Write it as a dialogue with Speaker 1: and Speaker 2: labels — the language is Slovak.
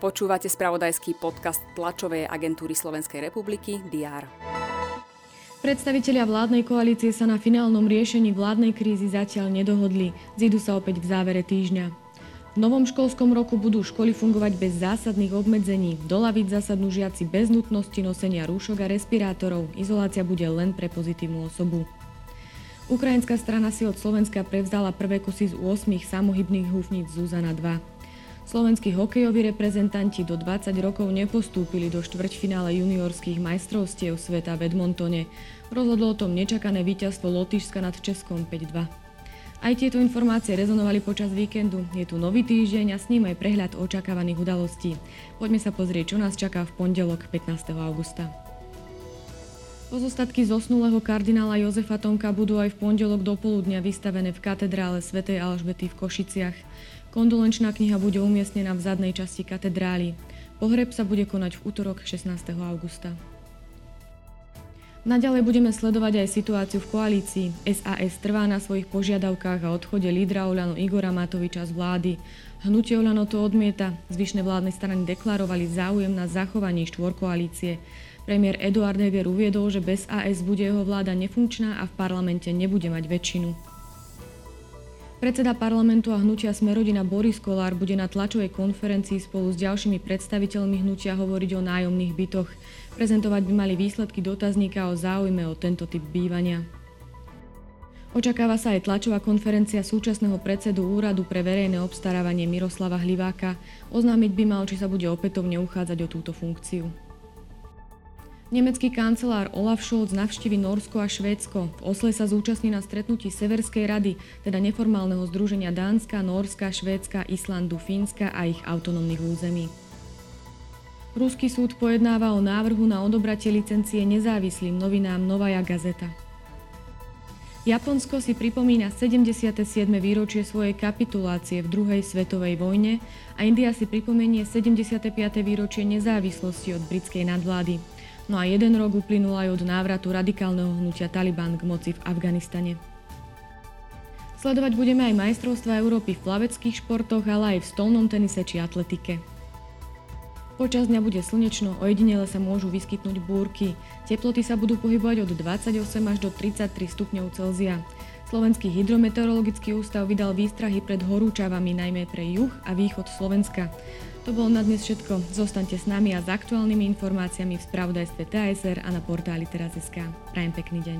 Speaker 1: Počúvate spravodajský podcast tlačovej agentúry Slovenskej republiky DR.
Speaker 2: Predstavitelia vládnej koalície sa na finálnom riešení vládnej krízy zatiaľ nedohodli. Zídu sa opäť v závere týždňa. V novom školskom roku budú školy fungovať bez zásadných obmedzení. Dolaviť zasadnú žiaci bez nutnosti nosenia rúšok a respirátorov. Izolácia bude len pre pozitívnu osobu. Ukrajinská strana si od Slovenska prevzdala prvé kusy z 8 samohybných húfnic Zuzana 2. Slovenskí hokejoví reprezentanti do 20 rokov nepostúpili do štvrťfinále juniorských majstrovstiev sveta v Edmontone. Rozhodlo o tom nečakané víťazstvo Lotyšska nad Českom 5-2. Aj tieto informácie rezonovali počas víkendu. Je tu nový týždeň a s ním aj prehľad očakávaných udalostí. Poďme sa pozrieť, čo nás čaká v pondelok 15. augusta. Pozostatky zosnulého kardinála Jozefa Tomka budú aj v pondelok do poludnia vystavené v katedrále svätej Alžbety v Košiciach. Kondolenčná kniha bude umiestnená v zadnej časti katedrály. Pohreb sa bude konať v útorok 16. augusta. Naďalej budeme sledovať aj situáciu v koalícii. SAS trvá na svojich požiadavkách a odchode lídra Oľano Igora Matoviča z vlády. Hnutie Oľano to odmieta. Zvyšné vládne strany deklarovali záujem na zachovanie štvorkoalície. Premiér Eduard Heger uviedol, že bez AS bude jeho vláda nefunkčná a v parlamente nebude mať väčšinu. Predseda parlamentu a hnutia Smerodina Boris Kolár bude na tlačovej konferencii spolu s ďalšími predstaviteľmi hnutia hovoriť o nájomných bytoch. Prezentovať by mali výsledky dotazníka o záujme o tento typ bývania. Očakáva sa aj tlačová konferencia súčasného predsedu Úradu pre verejné obstarávanie Miroslava Hliváka. Oznámiť by mal, či sa bude opätovne uchádzať o túto funkciu. Nemecký kancelár Olaf Scholz navštívi Norsko a Švédsko. V Osle sa zúčastní na stretnutí Severskej rady, teda neformálneho združenia Dánska, Norska, Švédska, Islandu, Fínska a ich autonómnych území. Ruský súd pojednáva o návrhu na odobratie licencie nezávislým novinám Novaja Gazeta. Japonsko si pripomína 77. výročie svojej kapitulácie v druhej svetovej vojne a India si pripomenie 75. výročie nezávislosti od britskej nadvlády. No a jeden rok uplynul aj od návratu radikálneho hnutia Taliban k moci v Afganistane. Sledovať budeme aj majstrovstva Európy v plaveckých športoch, ale aj v stolnom tenise či atletike. Počas dňa bude slnečno, ojedinele sa môžu vyskytnúť búrky. Teploty sa budú pohybovať od 28 až do 33 stupňov Celzia. Slovenský hydrometeorologický ústav vydal výstrahy pred horúčavami najmä pre juh a východ Slovenska. To bolo na dnes všetko. Zostaňte s nami a s aktuálnymi informáciami v spravodajstve TSR a na portáli teraz.sk. Prajem pekný deň.